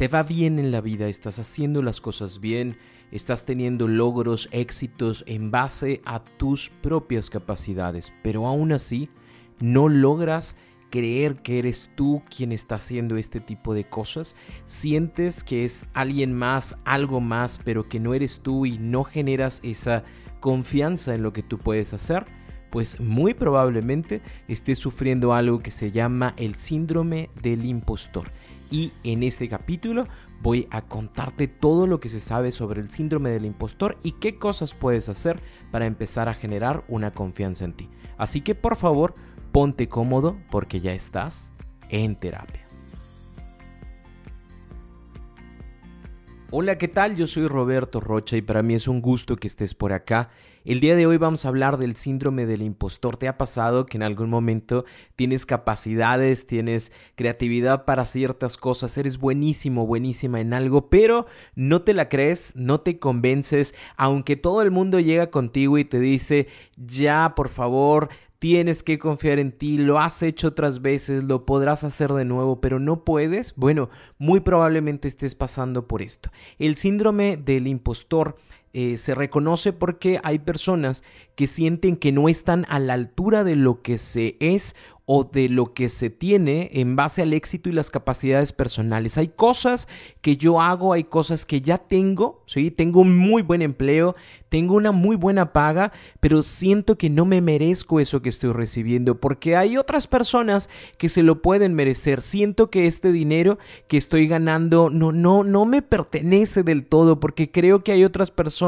Te va bien en la vida, estás haciendo las cosas bien, estás teniendo logros, éxitos en base a tus propias capacidades, pero aún así no logras creer que eres tú quien está haciendo este tipo de cosas, sientes que es alguien más, algo más, pero que no eres tú y no generas esa confianza en lo que tú puedes hacer, pues muy probablemente estés sufriendo algo que se llama el síndrome del impostor y en este capítulo voy a contarte todo lo que se sabe sobre el síndrome del impostor y qué cosas puedes hacer para empezar a generar una confianza en ti. Así que por favor, ponte cómodo porque ya estás en terapia. Hola, ¿qué tal? Yo soy Roberto Rocha y para mí es un gusto que estés por acá. El día de hoy vamos a hablar del síndrome del impostor. ¿Te ha pasado que en algún momento tienes capacidades, tienes creatividad para ciertas cosas, eres buenísimo, buenísima en algo, pero no te la crees, no te convences, aunque todo el mundo llega contigo y te dice, ya, por favor, tienes que confiar en ti, lo has hecho otras veces, lo podrás hacer de nuevo, pero no puedes, bueno, muy probablemente estés pasando por esto. El síndrome del impostor eh, se reconoce porque hay personas que sienten que no están a la altura de lo que se es o de lo que se tiene en base al éxito y las capacidades personales. Hay cosas que yo hago, hay cosas que ya tengo, ¿sí? Tengo un muy buen empleo, tengo una muy buena paga, pero siento que no me merezco eso que estoy recibiendo porque hay otras personas que se lo pueden merecer. Siento que este dinero que estoy ganando no no no me pertenece del todo porque creo que hay otras personas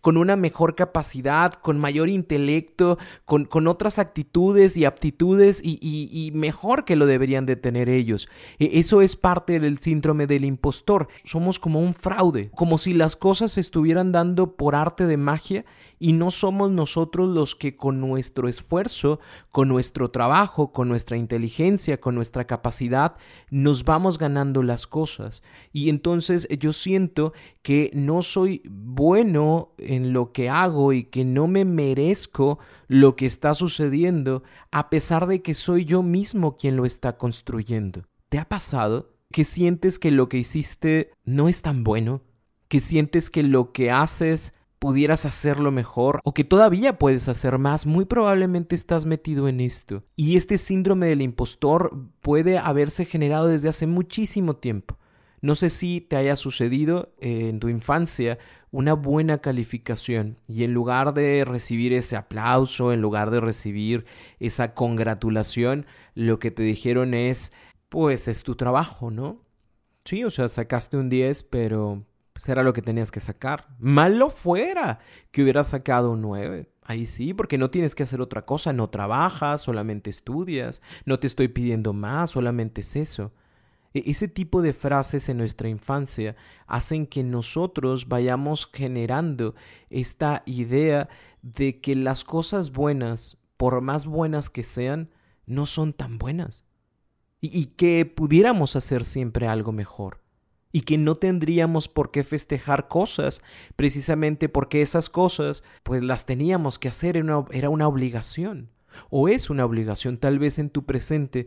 con una mejor capacidad, con mayor intelecto, con, con otras actitudes y aptitudes y y, mejor que lo deberían de tener ellos. E, eso es parte del síndrome del impostor. Somos como un fraude, como si las cosas se estuvieran dando por arte de magia y no somos nosotros los que con nuestro esfuerzo, con nuestro trabajo, con nuestra inteligencia, con nuestra capacidad, nos vamos ganando las cosas. Y entonces yo siento que no soy bueno en lo que hago y que no me merezco lo que está sucediendo a pesar de que soy yo mismo quien lo está construyendo. ¿Te ha pasado que sientes que lo que hiciste no es tan bueno? ¿Que sientes que lo que haces pudieras hacerlo mejor o que todavía puedes hacer más, muy probablemente estás metido en esto. Y este síndrome del impostor puede haberse generado desde hace muchísimo tiempo. No sé si te haya sucedido eh, en tu infancia una buena calificación y en lugar de recibir ese aplauso, en lugar de recibir esa congratulación, lo que te dijeron es, pues es tu trabajo, ¿no? Sí, o sea, sacaste un 10, pero pues era lo que tenías que sacar. Malo fuera que hubieras sacado un 9. Ahí sí, porque no tienes que hacer otra cosa, no trabajas, solamente estudias, no te estoy pidiendo más, solamente es eso. E, ese tipo de frases en nuestra infancia hacen que nosotros vayamos generando esta idea de que las cosas buenas, por más buenas que sean, no son tan buenas. Y, y que pudiéramos hacer siempre algo mejor y que no tendríamos por qué festejar cosas, precisamente porque esas cosas pues las teníamos que hacer, era una obligación o es una obligación, tal vez en tu presente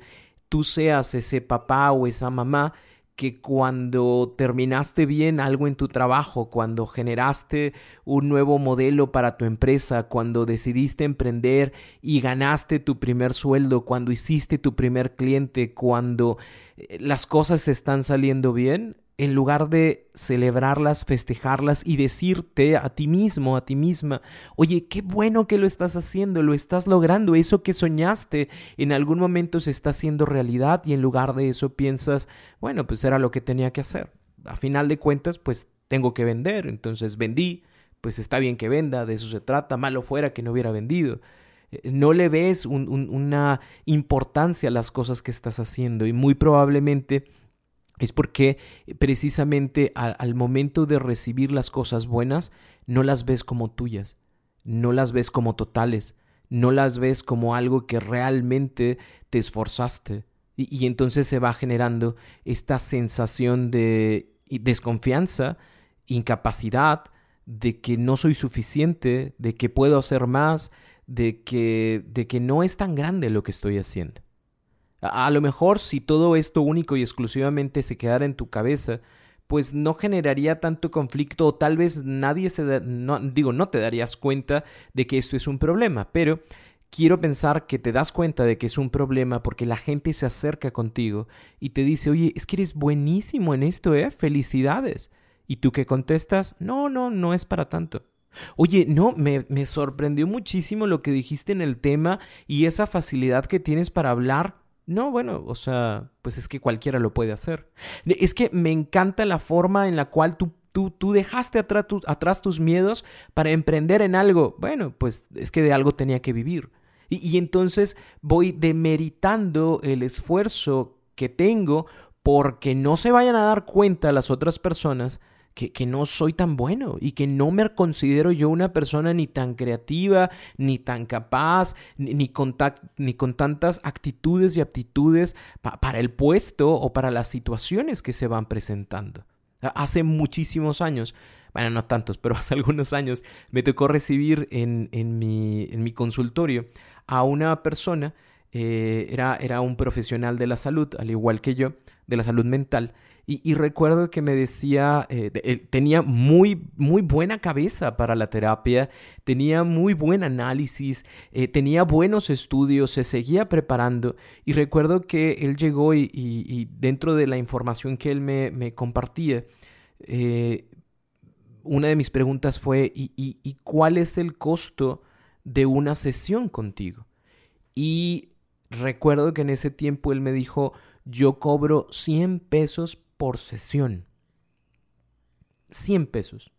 tú seas ese papá o esa mamá que cuando terminaste bien algo en tu trabajo, cuando generaste un nuevo modelo para tu empresa, cuando decidiste emprender y ganaste tu primer sueldo, cuando hiciste tu primer cliente, cuando eh, las cosas están saliendo bien, en lugar de celebrarlas, festejarlas y decirte a ti mismo, a ti misma, oye, qué bueno que lo estás haciendo, lo estás logrando, eso que soñaste en algún momento se está haciendo realidad y en lugar de eso piensas, bueno, pues era lo que tenía que hacer. A final de cuentas, pues tengo que vender, entonces vendí, pues está bien que venda, de eso se trata, malo fuera que no hubiera vendido eh, no le ves una importancia a las cosas que estás haciendo y muy probablemente es porque precisamente al, momento de recibir las cosas buenas, no las ves como tuyas, no las ves como totales, no las ves como algo que realmente te esforzaste. Y, entonces se va generando esta sensación de desconfianza, incapacidad, de que no soy suficiente, de que puedo hacer más, de que, de que no es tan grande lo que estoy haciendo. A, lo mejor si todo esto único y exclusivamente se quedara en tu cabeza, pues no generaría tanto conflicto o tal vez nadie se no, digo, no te darías cuenta de que esto es un problema, pero quiero pensar que te das cuenta de que es un problema porque la gente se acerca contigo y te dice, oye, es que eres buenísimo en esto, ¿eh? Felicidades. Y tú que contestas, no, no, no es para tanto. Oye, no, me, me sorprendió muchísimo lo que dijiste en el tema y esa facilidad que tienes para hablar no, bueno, o sea, pues es que cualquiera lo puede hacer. Es que me encanta la forma en la cual tú, tú, tú dejaste atrás, atrás tus miedos para emprender en algo. Bueno, pues es que de algo tenía que vivir. Y, y entonces voy demeritando el esfuerzo que tengo porque no se vayan a dar cuenta las otras personas que, no soy tan bueno y que no me considero yo una persona ni tan creativa, ni tan capaz, ni, con, ni con tantas actitudes y aptitudes para el puesto o para las situaciones que se van presentando. Hace muchísimos años, bueno, no tantos, pero hace algunos años me tocó recibir en, en, mi, en mi consultorio a una persona, eh, era, era un profesional de la salud, al igual que yo, de la salud mental, y, recuerdo que me decía, eh, tenía muy, muy buena cabeza para la terapia, tenía muy buen análisis, eh, tenía buenos estudios, se seguía preparando. Y recuerdo que él llegó y, dentro de la información que él me, compartía, eh, una de mis preguntas fue, ¿y cuál es el costo de una sesión contigo? Y recuerdo que en ese tiempo él me dijo, yo cobro 100 pesos por sesión. 100 pesos,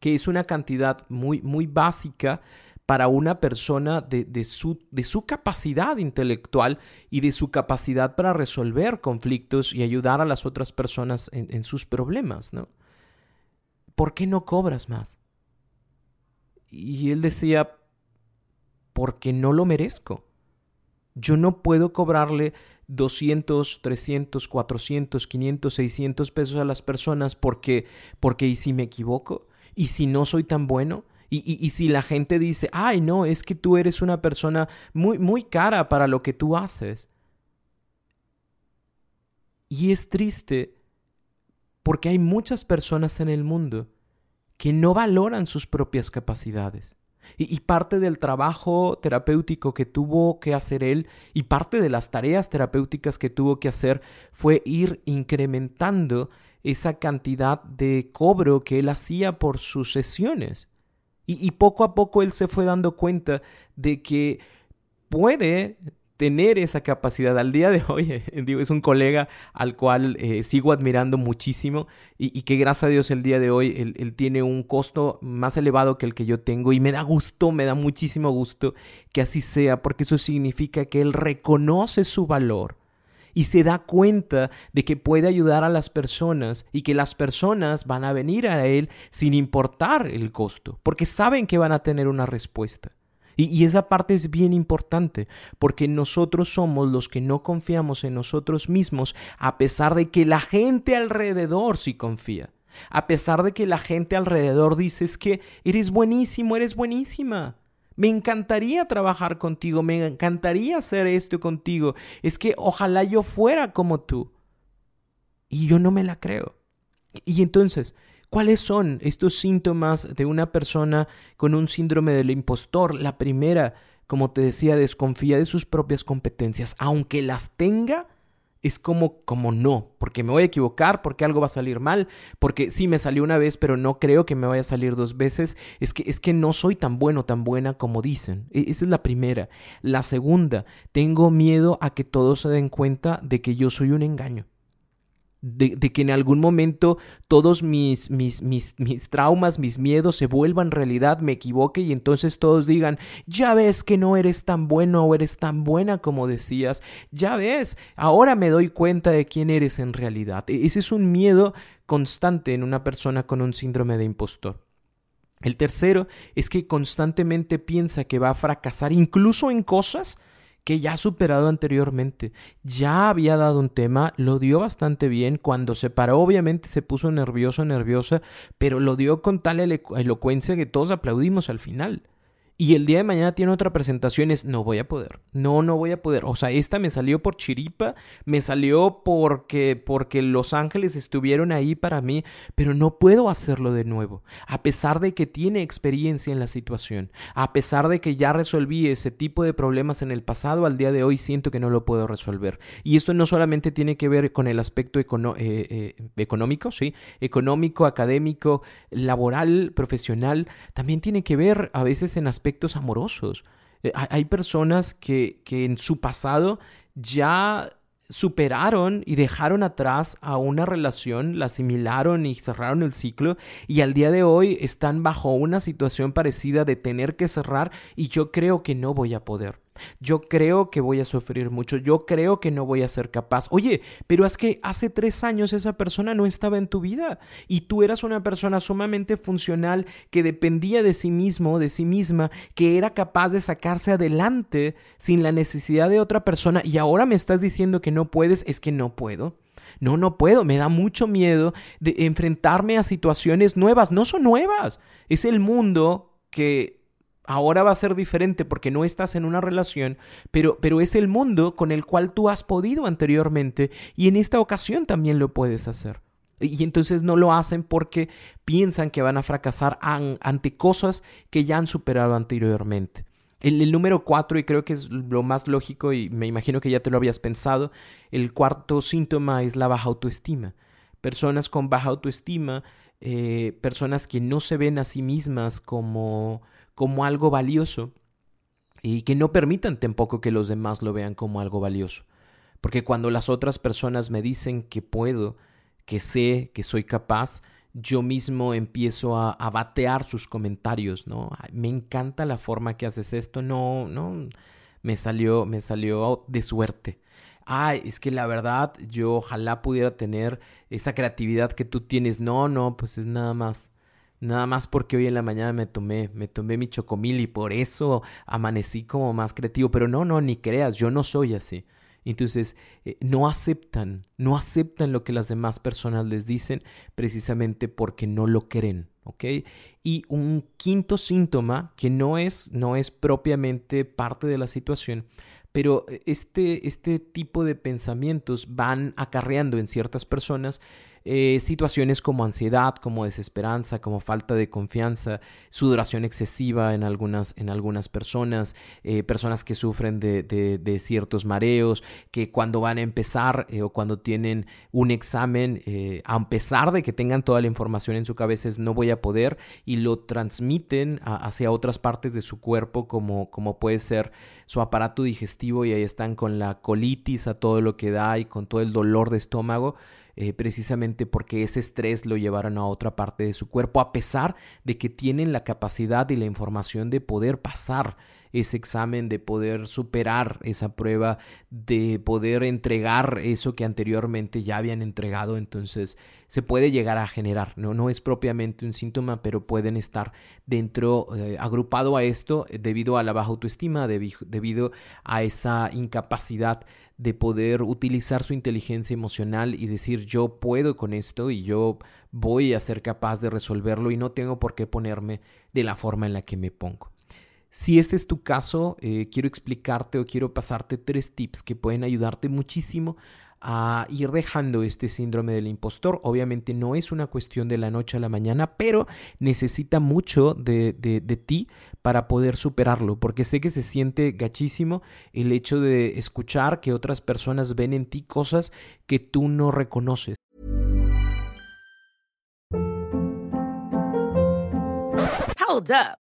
que es una cantidad muy, muy básica para una persona de, su, de, su, capacidad intelectual y de su capacidad para resolver conflictos y ayudar a las otras personas en, en sus problemas, ¿no? ¿Por qué no cobras más? Y él decía, porque no lo merezco. Yo no puedo cobrarle 200, 300, 400, 500, 600 pesos a las personas porque, porque ¿y si me equivoco? ¿Y si no soy tan bueno? Y, y, si la gente dice, ay, no, es que tú eres una persona muy, muy cara para lo que tú haces. Y es triste porque hay muchas personas en el mundo que no valoran sus propias capacidades. Y, parte del trabajo terapéutico que tuvo que hacer él y parte de las tareas terapéuticas que tuvo que hacer fue ir incrementando esa cantidad de cobro que él hacía por sus sesiones. y poco a poco él se fue dando cuenta de que puede tener esa capacidad. Al día de hoy, eh, es un colega al cual eh, sigo admirando muchísimo y, que gracias a Dios el día de hoy él, tiene un costo más elevado que el que yo tengo y me da gusto, me da muchísimo gusto que así sea, porque eso significa que él reconoce su valor y se da cuenta de que puede ayudar a las personas y que las personas van a venir a él sin importar el costo, porque saben que van a tener una respuesta. Y, esa parte es bien importante, porque nosotros somos los que no confiamos en nosotros mismos, a pesar de que la gente alrededor sí confía. A pesar de que la gente alrededor dice es que eres buenísimo, eres buenísima. Me encantaría trabajar contigo, me encantaría hacer esto contigo. Es que ojalá yo fuera como tú. Y yo no me la creo. Y entonces, ¿Cuáles son estos síntomas de una persona con un síndrome del impostor? La primera, como te decía, desconfía de sus propias competencias. Aunque las tenga, es como, como no, porque me voy a equivocar, porque algo va a salir mal, porque sí me salió una vez, pero no creo que me vaya a salir dos veces. Es que, es que no soy tan bueno, tan buena como dicen. E, esa es la primera. La segunda, tengo miedo a que todos se den cuenta de que yo soy un engaño De, que en algún momento todos mis, mis, mis, mis, traumas, mis miedos se vuelvan realidad, me equivoque y entonces todos digan, ya ves que no eres tan bueno o eres tan buena como decías, ya ves, ahora me doy cuenta de quién eres en realidad. E, ese es un miedo constante en una persona con un síndrome de impostor. El tercero es que constantemente piensa que va a fracasar incluso en cosas que ya ha superado anteriormente. Ya había dado un tema, lo dio bastante bien. Cuando se paró, obviamente se puso nervioso, nerviosa, pero lo dio con tal elocuencia que todos aplaudimos al final y el día de mañana tiene otra presentación, es no voy a poder, no, no voy a poder. O sea, esta me salió por chiripa, me salió porque, porque Los Ángeles estuvieron ahí para mí, pero no puedo hacerlo de nuevo. A pesar de que tiene experiencia en la situación, a pesar de que ya resolví ese tipo de problemas en el pasado, al día de hoy siento que no lo puedo resolver. Y esto no solamente tiene que ver con el aspecto eh, eh, económico, ¿sí? Económico, académico, laboral, profesional, también tiene que ver a veces en aspectos aspectos amorosos. Eh, hay personas que, que en su pasado ya superaron y dejaron atrás a una relación, la asimilaron y cerraron el ciclo y al día de hoy están bajo una situación parecida de tener que cerrar y yo creo que no voy a poder. Yo creo que voy a sufrir mucho, yo creo que no voy a ser capaz. Oye, pero es que hace tres años esa persona no estaba en tu vida y tú eras una persona sumamente funcional que dependía de sí mismo, de sí misma, que era capaz de sacarse adelante sin la necesidad de otra persona y ahora me estás diciendo que no puedes, es que no puedo. No, no puedo, me da mucho miedo de enfrentarme a situaciones nuevas. No son nuevas, es el mundo que Ahora va a ser diferente porque no estás en una relación, pero, pero es el mundo con el cual tú has podido anteriormente y en esta ocasión también lo puedes hacer. Y entonces no lo hacen porque piensan que van a fracasar ante cosas que ya han superado anteriormente. El, número cuatro, y creo que es lo más lógico, y me imagino que ya te lo habías pensado, el cuarto síntoma es la baja autoestima. Personas con baja autoestima, eh, personas que no se ven a sí mismas como como algo valioso y que no permitan tampoco que los demás lo vean como algo valioso. Porque cuando las otras personas me dicen que puedo, que sé, que soy capaz, yo mismo empiezo a, batear sus comentarios, ¿no? me encanta la forma que haces esto, no, no, me salió, me salió de suerte. Ay, es que la verdad, yo ojalá pudiera tener esa creatividad que tú tienes. No, no, pues es nada más Nada más porque hoy en la mañana me tomé, me tomé mi chocomil y por eso amanecí como más creativo. Pero no, no, ni creas, yo no soy así. Entonces, eh, no aceptan, no aceptan lo que las demás personas les dicen precisamente porque no lo creen, ¿ok? Y un quinto síntoma que no es, no es propiamente parte de la situación, pero este, este tipo de pensamientos van acarreando en ciertas personas eh, situaciones como ansiedad, como desesperanza, como falta de confianza, sudoración excesiva en algunas, en algunas personas, eh, personas que sufren de, de, ciertos mareos, que cuando van a empezar eh, o cuando tienen un examen, a pesar de que tengan toda la información en su cabeza, es no voy a poder y lo transmiten hacia otras partes de su cuerpo como, como puede ser su aparato digestivo y ahí están con la colitis a todo lo que da y con todo el dolor de estómago. Eh, precisamente porque ese estrés lo llevaron a otra parte de su cuerpo, a pesar de que tienen la capacidad y la información de poder pasar ese examen, de poder superar esa prueba, de poder entregar eso que anteriormente ya habían entregado, entonces se puede llegar a generar, no, no es propiamente un síntoma, pero pueden estar dentro, eh, agrupado a esto debido a la baja autoestima, debido a esa incapacidad de poder utilizar su inteligencia emocional y decir yo puedo con esto y yo voy a ser capaz de resolverlo y no tengo por qué ponerme de la forma en la que me pongo. Si este es tu caso, eh, quiero explicarte o quiero pasarte tres tips que pueden ayudarte muchísimo a ir dejando este síndrome del impostor. Obviamente no es una cuestión de la noche a la mañana, pero necesita mucho de, de, de, ti para poder superarlo, porque sé que se siente gachísimo el hecho de escuchar que otras personas ven en ti cosas que tú no reconoces. Hold up.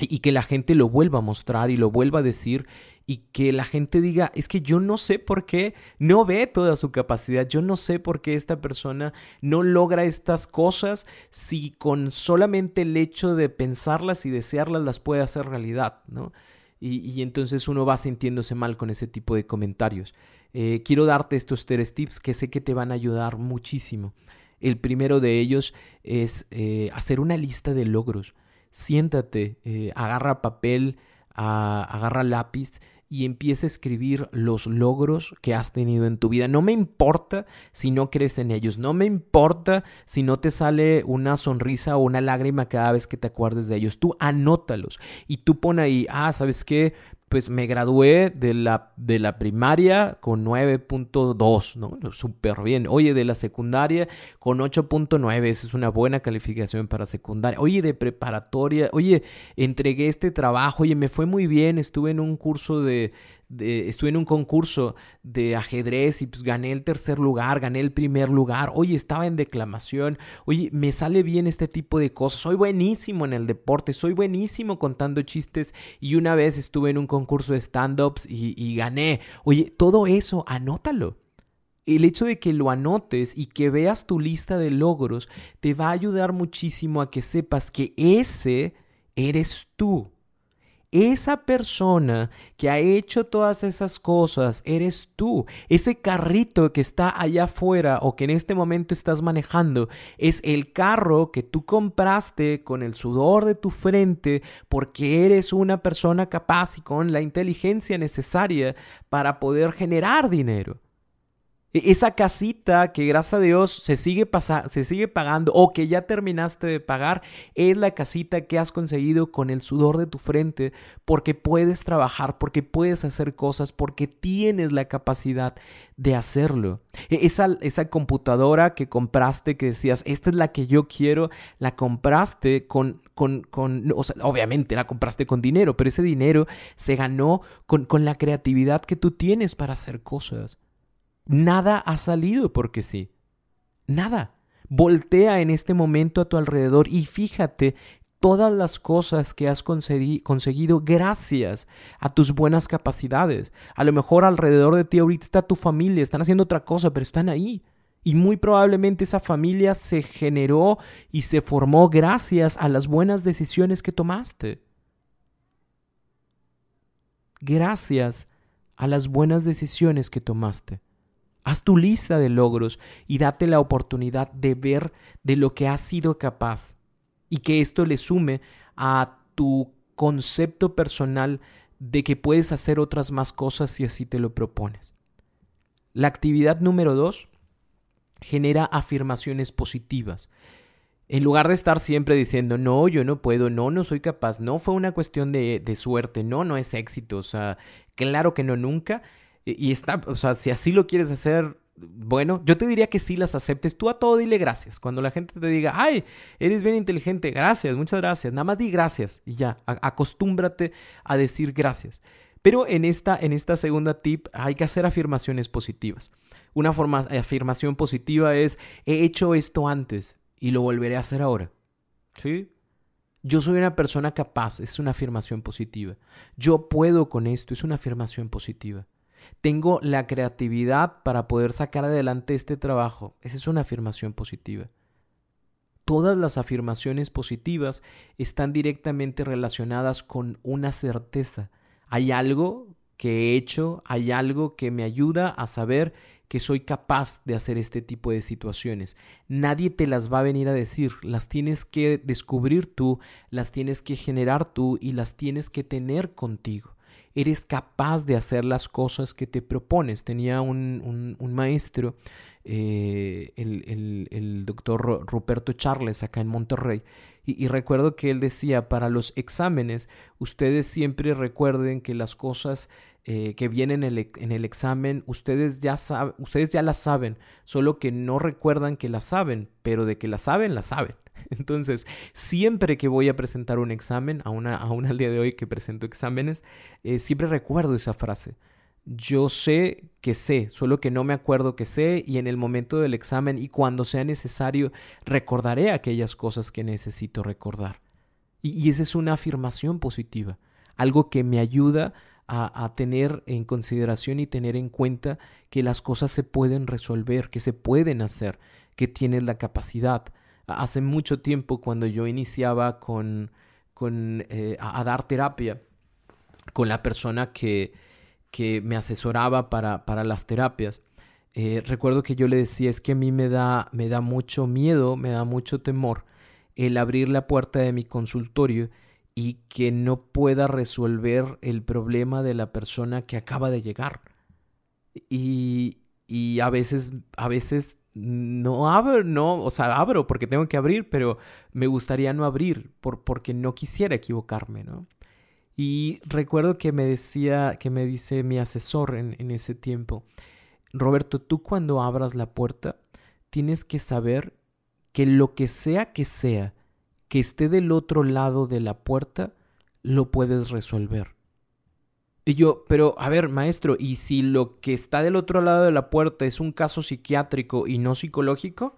Y que la gente lo vuelva a mostrar y lo vuelva a decir y que la gente diga, es que yo no sé por qué no ve toda su capacidad, yo no sé por qué esta persona no logra estas cosas si con solamente el hecho de pensarlas y desearlas las puede hacer realidad, ¿no? Y, entonces uno va sintiéndose mal con ese tipo de comentarios. Eh, quiero darte estos tres tips que sé que te van a ayudar muchísimo. El primero de ellos es eh, hacer una lista de logros siéntate, eh, agarra papel, agarra lápiz y empieza a escribir los logros que has tenido en tu vida. No me importa si no crees en ellos, no me importa si no te sale una sonrisa o una lágrima cada vez que te acuerdes de ellos. Tú anótalos y tú pon ahí, ah, ¿sabes qué? Pues me gradué de la, de la primaria con 9.2, ¿no? Súper bien. Oye, de la secundaria con 8.9, esa es una buena calificación para secundaria. Oye, de preparatoria, oye, entregué este trabajo, oye, me fue muy bien, estuve en un curso de, estuve en un concurso de ajedrez y pues gané el tercer lugar, gané el primer lugar, oye, estaba en declamación, oye, me sale bien este tipo de cosas, soy buenísimo en el deporte, soy buenísimo contando chistes. Y una vez estuve en un concurso de stand-ups y, y gané, oye, todo eso, anótalo. El hecho de que lo anotes y que veas tu lista de logros te va a ayudar muchísimo a que sepas que ese eres tú. Esa persona que ha hecho todas esas cosas eres tú. Ese carrito que está allá afuera o que en este momento estás manejando es el carro que tú compraste con el sudor de tu frente porque eres una persona capaz y con la inteligencia necesaria para poder generar dinero. E-, esa casita que gracias a Dios se sigue, se sigue pagando o que ya terminaste de pagar es la casita que has conseguido con el sudor de tu frente porque puedes trabajar, porque puedes hacer cosas, porque tienes la capacidad de hacerlo. E-, esa, esa computadora que compraste que decías, esta es la que yo quiero, la compraste con, con, con obviamente la compraste con dinero, pero ese dinero se ganó con, con la creatividad que tú tienes para hacer cosas. Nada ha salido porque sí. Nada. Voltea en este momento a tu alrededor y fíjate todas las cosas que has conseguido gracias a tus buenas capacidades. A lo mejor alrededor de ti ahorita está tu familia, están haciendo otra cosa, pero están ahí. Y muy probablemente esa familia se generó y se formó gracias a las buenas decisiones que tomaste. Gracias a las buenas decisiones que tomaste. Haz tu lista de logros y date la oportunidad de ver de lo que has sido capaz y que esto le sume a tu concepto personal de que puedes hacer otras más cosas si así te lo propones. La actividad número dos genera afirmaciones positivas. En lugar de estar siempre diciendo, no, yo no puedo, no, no soy capaz, no fue una cuestión de, de suerte, no, no es éxito, o sea, claro que no, nunca, y está, o sea, si así lo quieres hacer, bueno, yo te diría que sí las aceptes. Tú a todo dile gracias. Cuando la gente te diga, ay, eres bien inteligente, gracias, muchas gracias. Nada más di gracias y ya, acostúmbrate a decir gracias. Pero en esta, en esta segunda tip hay que hacer afirmaciones positivas. Una forma, afirmación positiva es, he hecho esto antes y lo volveré a hacer ahora. ¿Sí? Yo soy una persona capaz, es una afirmación positiva. Yo puedo con esto, es una afirmación positiva. Tengo la creatividad para poder sacar adelante este trabajo. Esa es una afirmación positiva. Todas las afirmaciones positivas están directamente relacionadas con una certeza. Hay algo que he hecho, hay algo que me ayuda a saber que soy capaz de hacer este tipo de situaciones. Nadie te las va a venir a decir, las tienes que descubrir tú, las tienes que generar tú y las tienes que tener contigo eres capaz de hacer las cosas que te propones. Tenía un, maestro, eh, el, doctor doctor Ruperto Charles acá en Monterrey. Y, recuerdo que él decía, para los exámenes, ustedes siempre recuerden que las cosas eh, que vienen en el, en el, examen, ustedes ya, ustedes ya las saben, solo que no recuerdan que las saben, pero de que las saben, las saben. Entonces, siempre que voy a presentar un examen, aún, aún al día de hoy que presento exámenes, eh, siempre recuerdo esa frase yo sé que sé, solo que no me acuerdo que sé y en el momento del examen y cuando sea necesario recordaré aquellas cosas que necesito recordar. Y, esa es una afirmación positiva, algo que me ayuda a, a, tener en consideración y tener en cuenta que las cosas se pueden resolver, que se pueden hacer, que tienes la capacidad. Hace mucho tiempo cuando yo iniciaba con, con eh, a dar terapia con la persona que, que me asesoraba para, para las terapias, eh, recuerdo que yo le decía, es que a mí me da, me da mucho miedo, me da mucho temor el abrir la puerta de mi consultorio y que no pueda resolver el problema de la persona que acaba de llegar. Y, y a veces, a veces no abro, no, o sea, abro porque tengo que abrir, pero me gustaría no abrir por, porque no quisiera equivocarme, ¿no? Y recuerdo que me decía, que me dice mi asesor en, ese tiempo, Roberto, tú cuando abras la puerta tienes que saber que lo que sea que sea que esté del otro lado de la puerta, lo puedes resolver. Y yo, pero a ver, maestro, ¿y si lo que está del otro lado de la puerta es un caso psiquiátrico y no psicológico?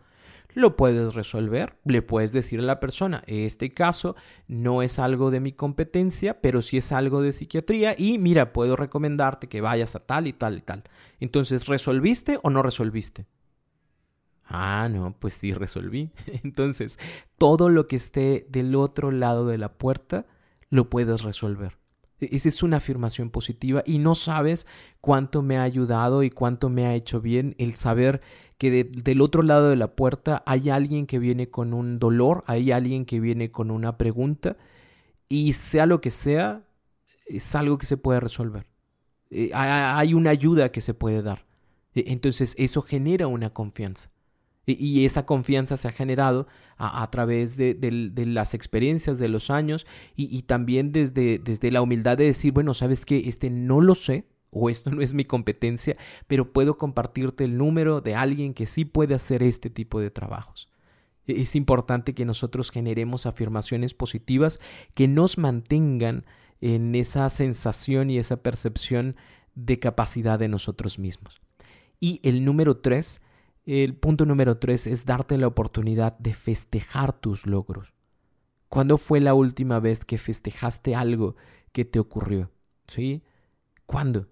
lo puedes resolver. Le puedes decir a la persona, este caso no es algo de mi competencia, pero sí es algo de psiquiatría y mira, puedo recomendarte que vayas a tal y tal y tal. Entonces, ¿resolviste o no resolviste? Ah, no, pues sí resolví. Entonces, todo lo que esté del otro lado de la puerta, lo puedes resolver. E-, esa es una afirmación positiva y no sabes cuánto me ha ayudado y cuánto me ha hecho bien el saber que del otro lado de la puerta hay alguien que viene con un dolor, hay alguien que viene con una pregunta y sea lo que sea, es algo que se puede resolver. Eh, hay una ayuda que se puede dar. E-, entonces eso genera una confianza. Y esa confianza se ha generado a, través de, las experiencias de los años y, también desde, desde, la humildad de decir, bueno, sabes que este no lo sé o esto no es mi competencia, pero puedo compartirte el número de alguien que sí puede hacer este tipo de trabajos. E, es importante que nosotros generemos afirmaciones positivas que nos mantengan en esa sensación y esa percepción de capacidad de nosotros mismos. Y el número tres el punto número tres es darte la oportunidad de festejar tus logros. ¿Cuándo fue la última vez que festejaste algo que te ocurrió? ¿Sí? ¿Cuándo?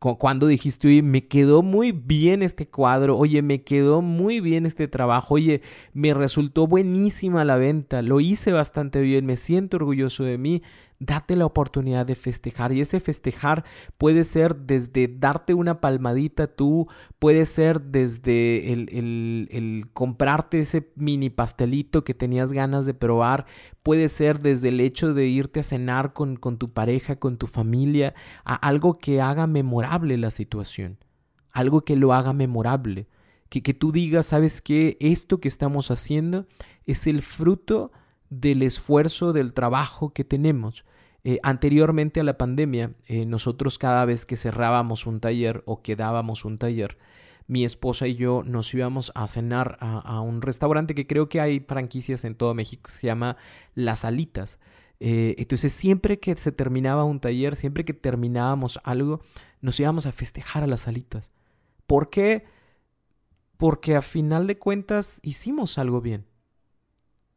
Cuando dijiste, oye, me quedó muy bien este cuadro, oye, me quedó muy bien este trabajo, oye, me resultó buenísima la venta, lo hice bastante bien, me siento orgulloso de mí, date la oportunidad de festejar. Y ese festejar puede ser desde darte una palmadita tú, puede ser desde el, el, comprarte ese mini pastelito que tenías ganas de probar, puede ser desde el hecho de irte a cenar con, con tu pareja, con tu familia, a algo que haga memorable la situación, algo que lo haga memorable. Que, que tú digas, sabes que esto que estamos haciendo es el fruto del esfuerzo, del trabajo que tenemos. Eh, anteriormente a la pandemia, eh, nosotros cada vez que cerrábamos un taller o quedábamos un taller, mi esposa y yo nos íbamos a cenar a, un restaurante que creo que hay franquicias en todo México, se llama Las Alitas. Eh, entonces siempre que se terminaba un taller, siempre que terminábamos algo, nos íbamos a festejar a las alitas. ¿Por qué? Porque a final de cuentas hicimos algo bien.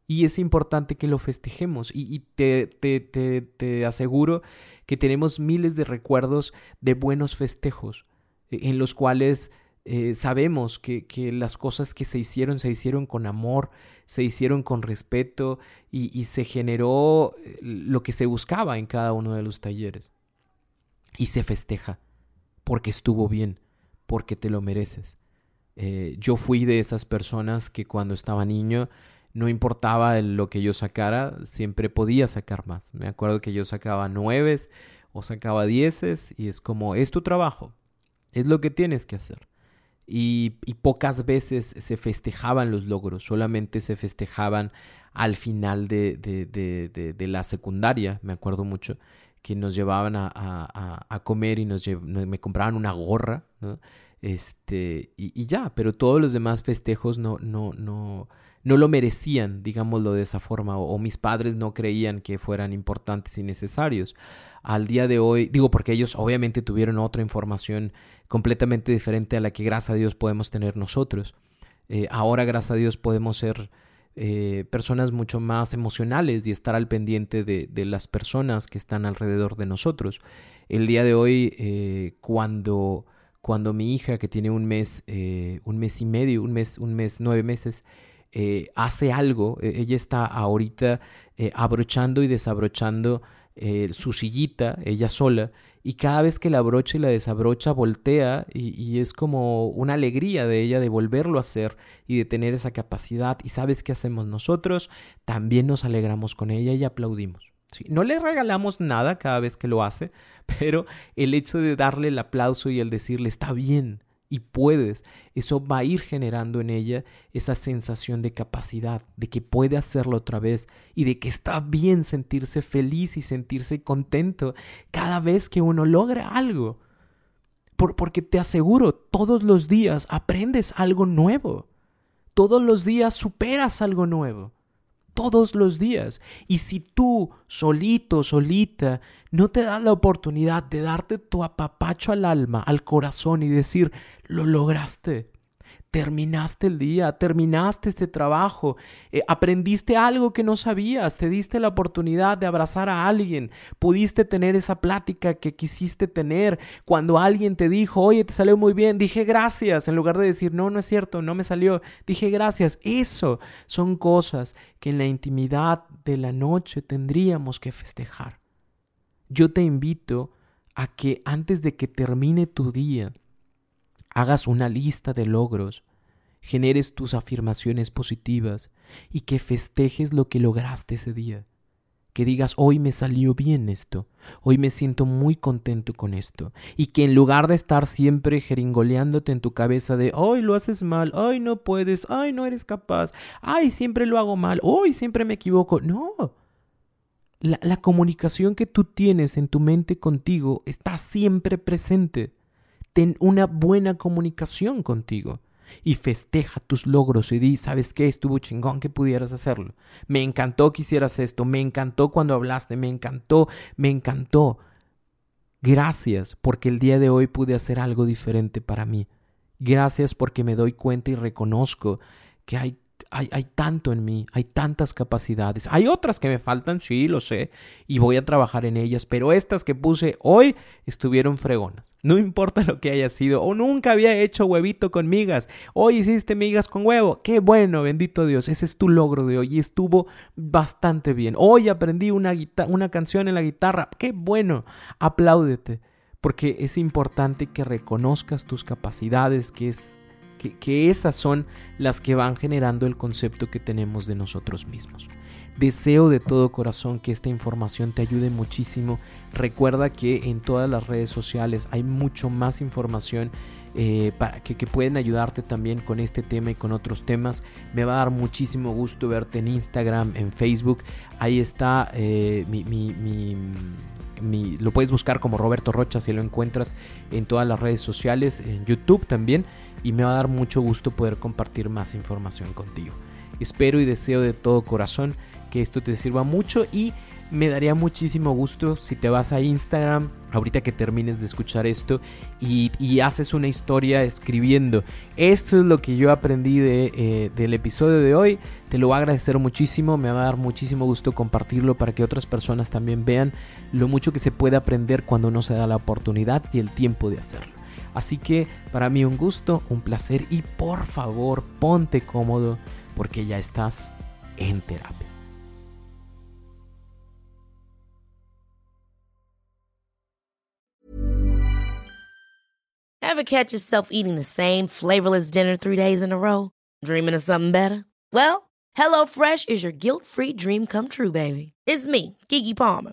Y es importante que lo festejemos. Y, te, te, te, aseguro que tenemos miles de recuerdos de buenos festejos, e, en los cuales eh, sabemos que, que, las cosas que se hicieron se hicieron con amor, se hicieron con respeto y, y, se generó eh, lo que se buscaba en cada uno de los talleres. Y se festeja porque estuvo bien, porque te lo mereces. Eh, yo fui de esas personas que cuando estaba niño no importaba lo que yo sacara, siempre podía sacar más. Me acuerdo que yo sacaba nueves o sacaba dieces y es como, es tu trabajo, es lo que tienes que hacer. y, pocas veces se festejaban los logros, solamente se festejaban al final de, de, la secundaria, me acuerdo mucho, que nos llevaban a, comer y nos me compraban una gorra. Este, y, ya, pero todos los demás festejos no, no, no, no lo merecían, digámoslo de esa forma, o, mis padres no creían que fueran importantes y necesarios. Al día de hoy, digo porque ellos obviamente tuvieron otra información completamente diferente a la que gracias a Dios podemos tener nosotros. Eh, ahora gracias a Dios podemos ser eh, personas mucho más emocionales y estar al pendiente de, las personas que están alrededor de nosotros. El día de hoy, eh, cuando, cuando mi hija, que tiene un mes, un mes y medio, un mes, un mes, nueve meses, hace algo, e, ella está ahorita abrochando y desabrochando su sillita, ella sola, y cada vez que la abrocha y la desabrocha voltea y, es como una alegría de ella de volverlo a hacer y de tener esa capacidad. ¿Y sabes qué hacemos nosotros? También nos alegramos con ella y aplaudimos. No le regalamos nada cada vez que lo hace, pero el hecho de darle el aplauso y el decirle está bien, y puedes, eso va a ir generando en ella esa sensación de capacidad, de que puede hacerlo otra vez y de que está bien sentirse feliz y sentirse contento cada vez que uno logra algo. Por, porque te aseguro, todos los días aprendes algo nuevo. Todos los días superas algo nuevo todos los días. Y si tú, solito, solita, no te das la oportunidad de darte tu apapacho al alma, al corazón y decir, lo lograste, terminaste el día, terminaste este trabajo, eh, aprendiste algo que no sabías, te diste la oportunidad de abrazar a alguien, pudiste tener esa plática que quisiste tener. Cuando alguien te dijo, oye, te salió muy bien, dije gracias, en lugar de decir, no, no es cierto, no me salió, dije gracias. Eso son cosas que en la intimidad de la noche tendríamos que festejar. Yo te invito a que antes de que termine tu día, hagas una lista de logros, generes tus afirmaciones positivas y que festejes lo que lograste ese día. Que digas, hoy me salió bien esto, hoy me siento muy contento con esto. Y que en lugar de estar siempre jeringoleándote en tu cabeza de, hoy lo haces mal, hoy no puedes, ay no eres capaz, ay siempre lo hago mal, hoy siempre me equivoco. No. La, la comunicación que tú tienes en tu mente contigo está siempre presente ten una buena comunicación contigo y festeja tus logros y di, ¿sabes qué? Estuvo chingón que pudieras hacerlo. Me encantó que hicieras esto, me encantó cuando hablaste, me encantó, me encantó. Gracias porque el día de hoy pude hacer algo diferente para mí. Gracias porque me doy cuenta y reconozco que hay hay, tanto en mí, hay tantas capacidades. Hay otras que me faltan, sí, lo sé, y voy a trabajar en ellas, pero estas que puse hoy estuvieron fregonas. No importa lo que haya sido, o nunca había hecho huevito con migas, hoy hiciste migas con huevo, qué bueno, bendito Dios, ese es tu logro de hoy y estuvo bastante bien. Hoy aprendí una, una canción en la guitarra, qué bueno, apláudete, porque es importante que reconozcas tus capacidades, que es que, esas son las que van generando el concepto que tenemos de nosotros mismos. Deseo de todo corazón que esta información te ayude muchísimo. Recuerda que en todas las redes sociales hay mucho más información eh, para que, pueden ayudarte también con este tema y con otros temas. Me va a dar muchísimo gusto verte en Instagram, en Facebook. Ahí está eh, mi, lo puedes buscar como Roberto Rocha si lo encuentras en todas las redes sociales, en YouTube también y me va a dar mucho gusto poder compartir más información contigo. Espero y deseo de todo corazón que esto te sirva mucho y me daría muchísimo gusto si te vas a Instagram ahorita que termines de escuchar esto y, haces una historia escribiendo. Esto es lo que yo aprendí eh, del episodio de hoy. Te lo voy a agradecer muchísimo me va a dar muchísimo gusto compartirlo para que otras personas también vean lo mucho que se puede aprender cuando uno se da la oportunidad y el tiempo de hacerlo Así que para mí un gusto, un placer y por favor ponte cómodo porque ya estás en terapia. Ever catch yourself eating the same flavorless dinner three days in a row? Dreaming of something better? Well, HelloFresh is your guilt-free dream come true, baby. It's me, Kiki Palmer.